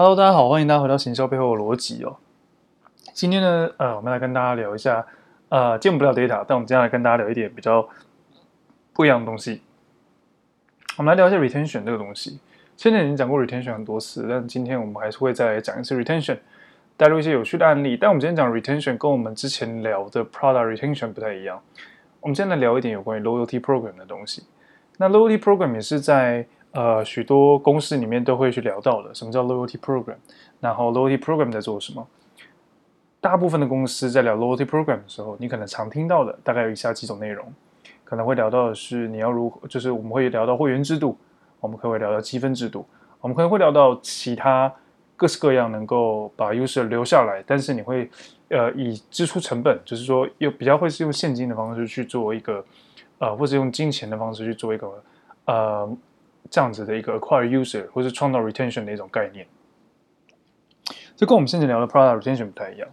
Hello，大家好，欢迎大家回到行销背后的逻辑哦。今天呢，呃，我们来跟大家聊一下，呃，见不了 data，但我们接下来跟大家聊一点比较不一样的东西。我们来聊一下 retention 这个东西。前面已经讲过 retention 很多次，但今天我们还是会再来讲一次 retention，带入一些有趣的案例。但我们今天讲 retention 跟我们之前聊的 product retention 不太一样。我们今天来聊一点有关于 loyalty program 的东西。那 loyalty program 也是在呃，许多公司里面都会去聊到的，什么叫 loyalty program？然后 loyalty program 在做什么？大部分的公司在聊 loyalty program 的时候，你可能常听到的大概有以下几种内容，可能会聊到的是你要如何，就是我们会聊到会员制度，我们可能会聊到积分制度，我们可能会聊到其他各式各样能够把 user 留下来，但是你会呃以支出成本，就是说又比较会是用现金的方式去做一个呃，或者用金钱的方式去做一个呃。这样子的一个 acquire user 或是创造 retention 的一种概念，这跟我们现在聊的 product retention 不太一样。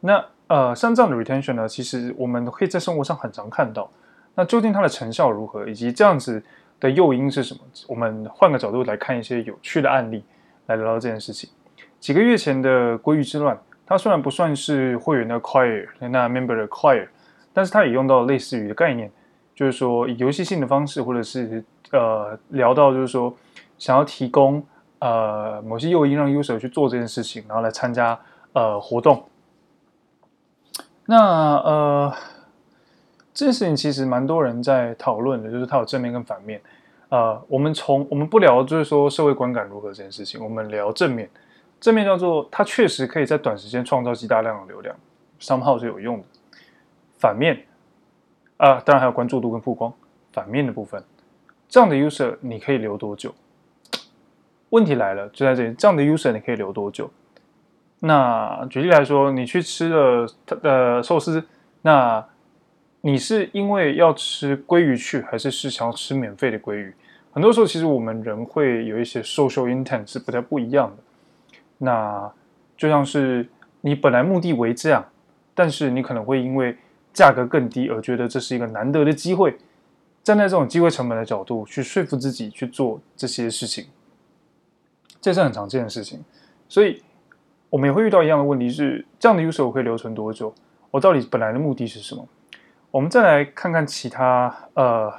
那呃，像这样的 retention 呢，其实我们可以在生活上很常看到。那究竟它的成效如何，以及这样子的诱因是什么？我们换个角度来看一些有趣的案例，来聊聊这件事情。几个月前的鲑鱼之乱，它虽然不算是会员的 acquire，那 member 的 acquire，但是它也用到类似于的概念，就是说以游戏性的方式，或者是呃，聊到就是说，想要提供呃某些诱因让 user 去做这件事情，然后来参加呃活动。那呃这件事情其实蛮多人在讨论的，就是它有正面跟反面。呃，我们从我们不聊就是说社会观感如何这件事情，我们聊正面。正面叫做它确实可以在短时间创造极大量的流量，somehow 是有用的。反面啊，当然还有关注度跟曝光。反面的部分。这样的 user 你可以留多久？问题来了，就在这里。这样的 user 你可以留多久？那举例来说，你去吃了他的寿司，那你是因为要吃鲑鱼去，还是是想要吃免费的鲑鱼？很多时候，其实我们人会有一些 social intent 是不太不一样的。那就像是你本来目的为这样，但是你可能会因为价格更低而觉得这是一个难得的机会。站在这种机会成本的角度去说服自己去做这些事情，这是很常见的事情。所以我们也会遇到一样的问题是：这样的 user 我可以留存多久？我到底本来的目的是什么？我们再来看看其他呃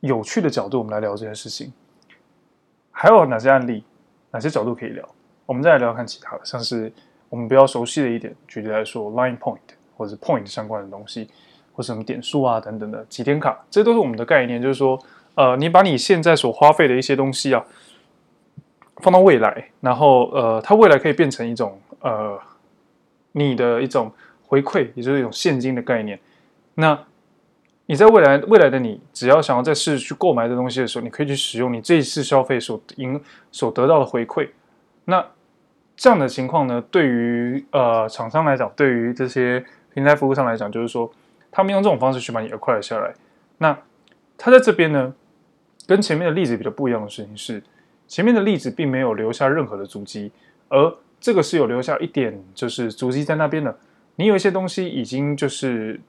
有趣的角度，我们来聊这件事情。还有哪些案例？哪些角度可以聊？我们再来聊看其他的，像是我们比较熟悉的一点，举例来说，line point 或者是 point 相关的东西。或什么点数啊等等的几天卡，这都是我们的概念。就是说，呃，你把你现在所花费的一些东西啊，放到未来，然后呃，它未来可以变成一种呃，你的一种回馈，也就是一种现金的概念。那你在未来未来的你，只要想要再试去购买这东西的时候，你可以去使用你这一次消费所赢所得到的回馈。那这样的情况呢，对于呃厂商来讲，对于这些平台服务商来讲，就是说。他们用这种方式去把你 acquire 下来，那他在这边呢，跟前面的例子比较不一样的事情是，前面的例子并没有留下任何的足迹，而这个是有留下一点就是足迹在那边的。你有一些东西已经就是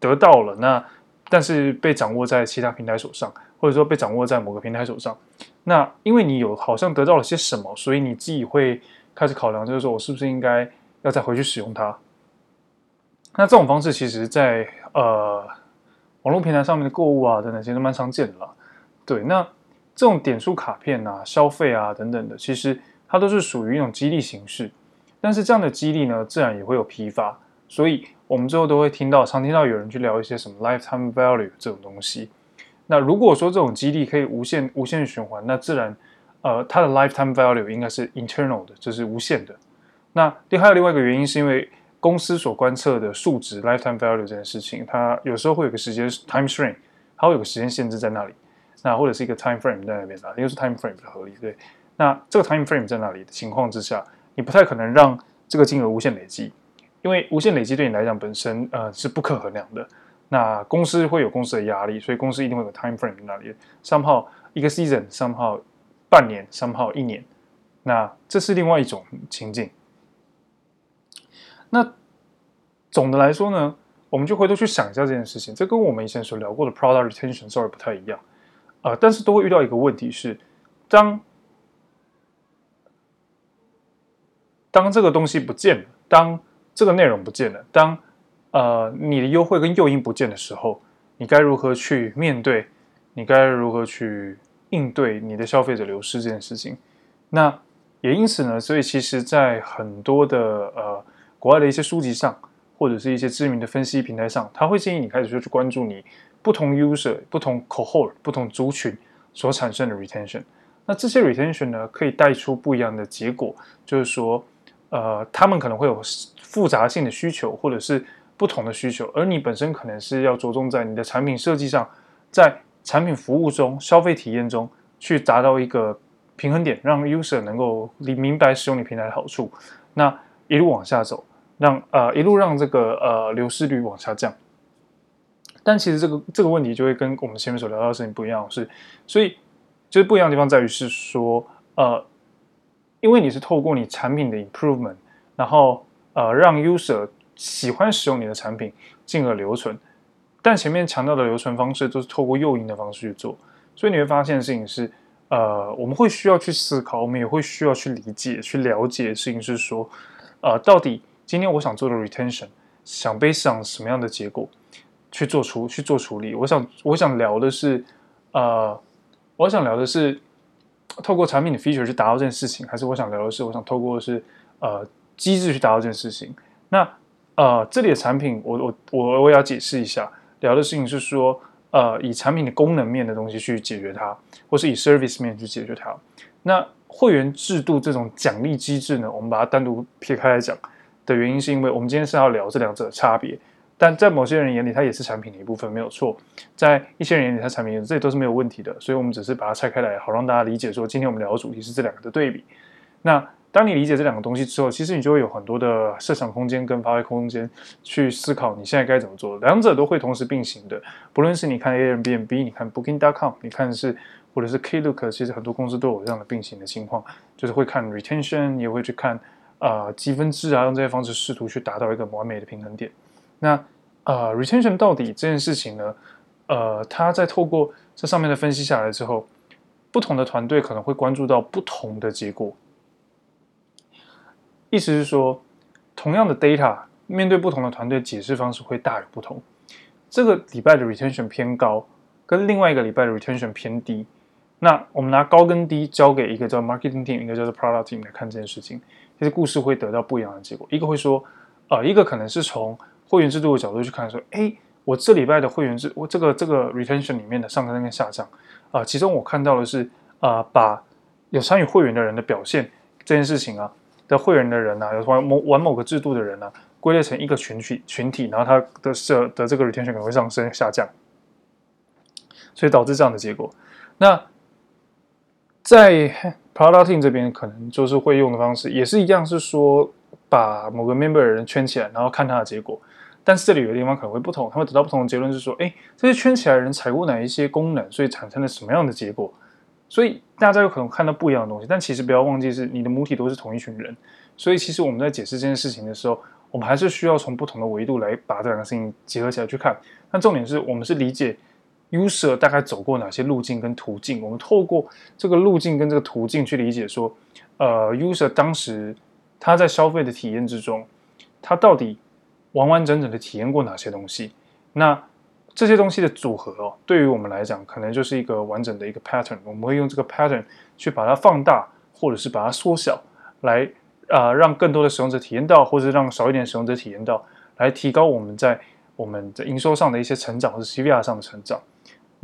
得到了，那但是被掌握在其他平台手上，或者说被掌握在某个平台手上。那因为你有好像得到了些什么，所以你自己会开始考量，就是说我是不是应该要再回去使用它。那这种方式，其实在呃网络平台上面的购物啊等等，其实蛮常见的啦。对，那这种点数卡片啊、消费啊等等的，其实它都是属于一种激励形式。但是这样的激励呢，自然也会有疲乏。所以我们最后都会听到，常听到有人去聊一些什么 lifetime value 这种东西。那如果说这种激励可以无限无限循环，那自然呃它的 lifetime value 应该是 internal 的，就是无限的。那另还有另外一个原因，是因为公司所观测的数值 lifetime value 这件事情，它有时候会有个时间 time frame，它会有个时间限制在那里，那或者是一个 time frame 在那边的，因为是 time frame 比较合理。对，那这个 time frame 在那里的情况之下，你不太可能让这个金额无限累积，因为无限累积对你来讲本身呃是不可衡量的。那公司会有公司的压力，所以公司一定会有 time frame 在那里，somehow 一个 season，somehow 半年，somehow 一年，那这是另外一种情境。那总的来说呢，我们就回头去想一下这件事情，这跟我们以前所聊过的 product retention sorry 不太一样，呃，但是都会遇到一个问题是，当当这个东西不见了，当这个内容不见了，当呃你的优惠跟诱因不见的时候，你该如何去面对？你该如何去应对你的消费者流失这件事情？那也因此呢，所以其实，在很多的呃国外的一些书籍上，或者是一些知名的分析平台上，他会建议你开始就去关注你不同 user、不同 cohort、不同族群所产生的 retention。那这些 retention 呢，可以带出不一样的结果，就是说，呃，他们可能会有复杂性的需求，或者是不同的需求，而你本身可能是要着重在你的产品设计上，在产品服务中、消费体验中去达到一个平衡点，让 user 能够理明白使用你平台的好处，那一路往下走，让呃一路让这个呃流失率往下降。但其实这个这个问题就会跟我们前面所聊到的事情不一样，是所以。就是不一样的地方在于是说，呃，因为你是透过你产品的 improvement，然后呃让 user 喜欢使用你的产品，进而留存。但前面强调的留存方式都是透过诱因的方式去做，所以你会发现事情是，呃，我们会需要去思考，我们也会需要去理解、去了解事情是说，呃，到底今天我想做的 retention，想背上什么样的结果去做出去做处理？我想我想聊的是，呃。我想聊的是，透过产品的 feature 去达到这件事情，还是我想聊的是，我想透过的是呃机制去达到这件事情。那呃这里的产品，我我我我要解释一下，聊的事情是说，呃以产品的功能面的东西去解决它，或是以 service 面去解决它。那会员制度这种奖励机制呢，我们把它单独撇开来讲的原因，是因为我们今天是要聊这两者的差别。但在某些人眼里，它也是产品的一部分，没有错。在一些人眼里，它产品这些都是没有问题的。所以，我们只是把它拆开来，好让大家理解说，今天我们聊的主题是这两个的对比。那当你理解这两个东西之后，其实你就会有很多的设想空间跟发挥空间去思考你现在该怎么做。两者都会同时并行的。不论是你看 Airbnb，你看 Booking.com，你看是或者是 Klook，其实很多公司都有这样的并行的情况，就是会看 retention，也会去看呃、积分制啊，用这些方式试图去达到一个完美的平衡点。那呃，retention 到底这件事情呢？呃，他在透过这上面的分析下来之后，不同的团队可能会关注到不同的结果。意思是说，同样的 data 面对不同的团队，解释方式会大有不同。这个礼拜的 retention 偏高，跟另外一个礼拜的 retention 偏低。那我们拿高跟低交给一个叫 marketing team，一个叫做 product team 来看这件事情，这些故事会得到不一样的结果。一个会说，呃，一个可能是从会员制度的角度去看，说，哎，我这礼拜的会员制，我这个这个 retention 里面的上升跟下降，啊、其中我看到的是，啊、把有参与会员的人的表现这件事情啊，的会员的人啊，有玩某玩某个制度的人啊，归类成一个群体群体，然后他的设的这个 retention 可能会上升下降，所以导致这样的结果。那在 product team 这边，可能就是会用的方式也是一样，是说。把某个 member 的人圈起来，然后看他的结果。但是这里有的地方可能会不同，他会得到不同的结论，是说，哎，这些圈起来的人采过哪一些功能，所以产生了什么样的结果？所以大家有可能看到不一样的东西。但其实不要忘记，是你的母体都是同一群人。所以其实我们在解释这件事情的时候，我们还是需要从不同的维度来把这两个事情结合起来去看。但重点是我们是理解 user 大概走过哪些路径跟途径，我们透过这个路径跟这个途径去理解说，呃，user 当时。他在消费的体验之中，他到底完完整整的体验过哪些东西？那这些东西的组合哦，对于我们来讲，可能就是一个完整的一个 pattern。我们会用这个 pattern 去把它放大，或者是把它缩小，来啊、让更多的使用者体验到，或者让少一点使用者体验到，来提高我们在我们的营收上的一些成长，或者 CVR 上的成长。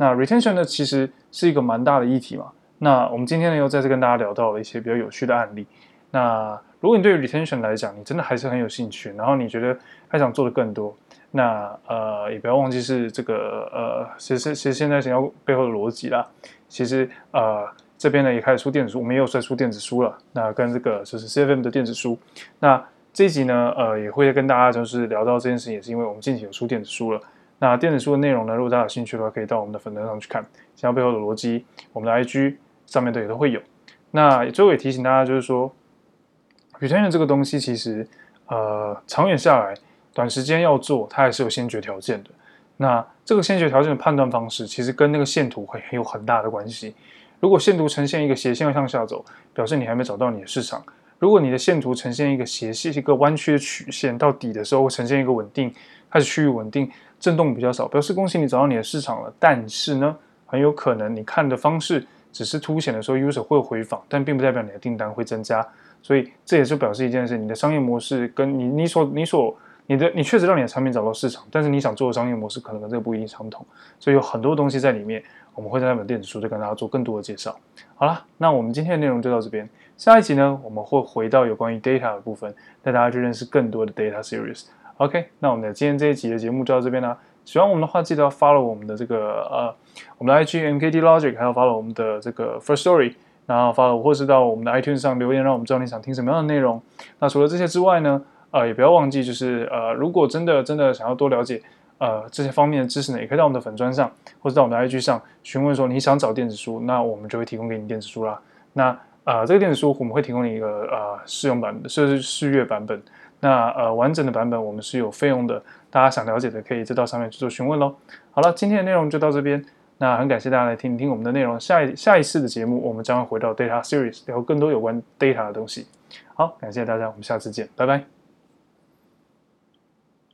那 retention 呢，其实是一个蛮大的议题嘛。那我们今天呢，又再次跟大家聊到了一些比较有趣的案例。那如果你对于 retention 来讲，你真的还是很有兴趣，然后你觉得还想做的更多，那呃也不要忘记是这个呃，其实其实现在想要背后的逻辑啦。其实呃这边呢也开始出电子书，我们也有在出电子书了。那跟这个就是 CFM 的电子书。那这一集呢呃也会跟大家就是聊到这件事情，也是因为我们近期有出电子书了。那电子书的内容呢，如果大家有兴趣的话，可以到我们的粉专上去看。想要背后的逻辑，我们的 IG 上面的也都会有。那最后也提醒大家，就是说。retention 这个东西其实，呃，长远下来，短时间要做，它还是有先决条件的。那这个先决条件的判断方式，其实跟那个线图会很有很大的关系。如果线图呈现一个斜线向下走，表示你还没找到你的市场；如果你的线图呈现一个斜线、一个弯曲的曲线，到底的时候会呈现一个稳定，开始趋于稳定，震动比较少，表示恭喜你找到你的市场了。但是呢，很有可能你看的方式只是凸显的时候 user 会回访，但并不代表你的订单会增加。所以这也就表示一件事：你的商业模式跟你你所你所你的你确实让你的产品找到市场，但是你想做的商业模式可能跟这个不一定相同。所以有很多东西在里面，我们会在那本电子书再跟大家做更多的介绍。好了，那我们今天的内容就到这边。下一集呢，我们会回到有关于 data 的部分，带大家去认识更多的 data series。OK，那我们的今天这一集的节目就到这边啦。喜欢我们的话，记得要 follow 我们的这个呃，我们的 IG MKD Logic，还有 follow 我们的这个 First Story，然后 follow 或是到我们的 iTunes 上留言，让我们知道你想听什么样的内容。那除了这些之外呢，呃，也不要忘记，就是呃，如果真的真的想要多了解呃这些方面的知识呢，也可以到我们的粉专上，或者到我们的 IG 上询问说你想找电子书，那我们就会提供给你电子书啦。那啊、呃，这个电子书我们会提供你一个呃试用版的，是试阅版本。那呃完整的版本我们是有费用的，大家想了解的可以再到上面去做询问喽。好了，今天的内容就到这边。那很感谢大家来听听我们的内容。下一下一次的节目，我们将会回到 Data Series，聊更多有关 Data 的东西。好，感谢大家，我们下次见，拜拜。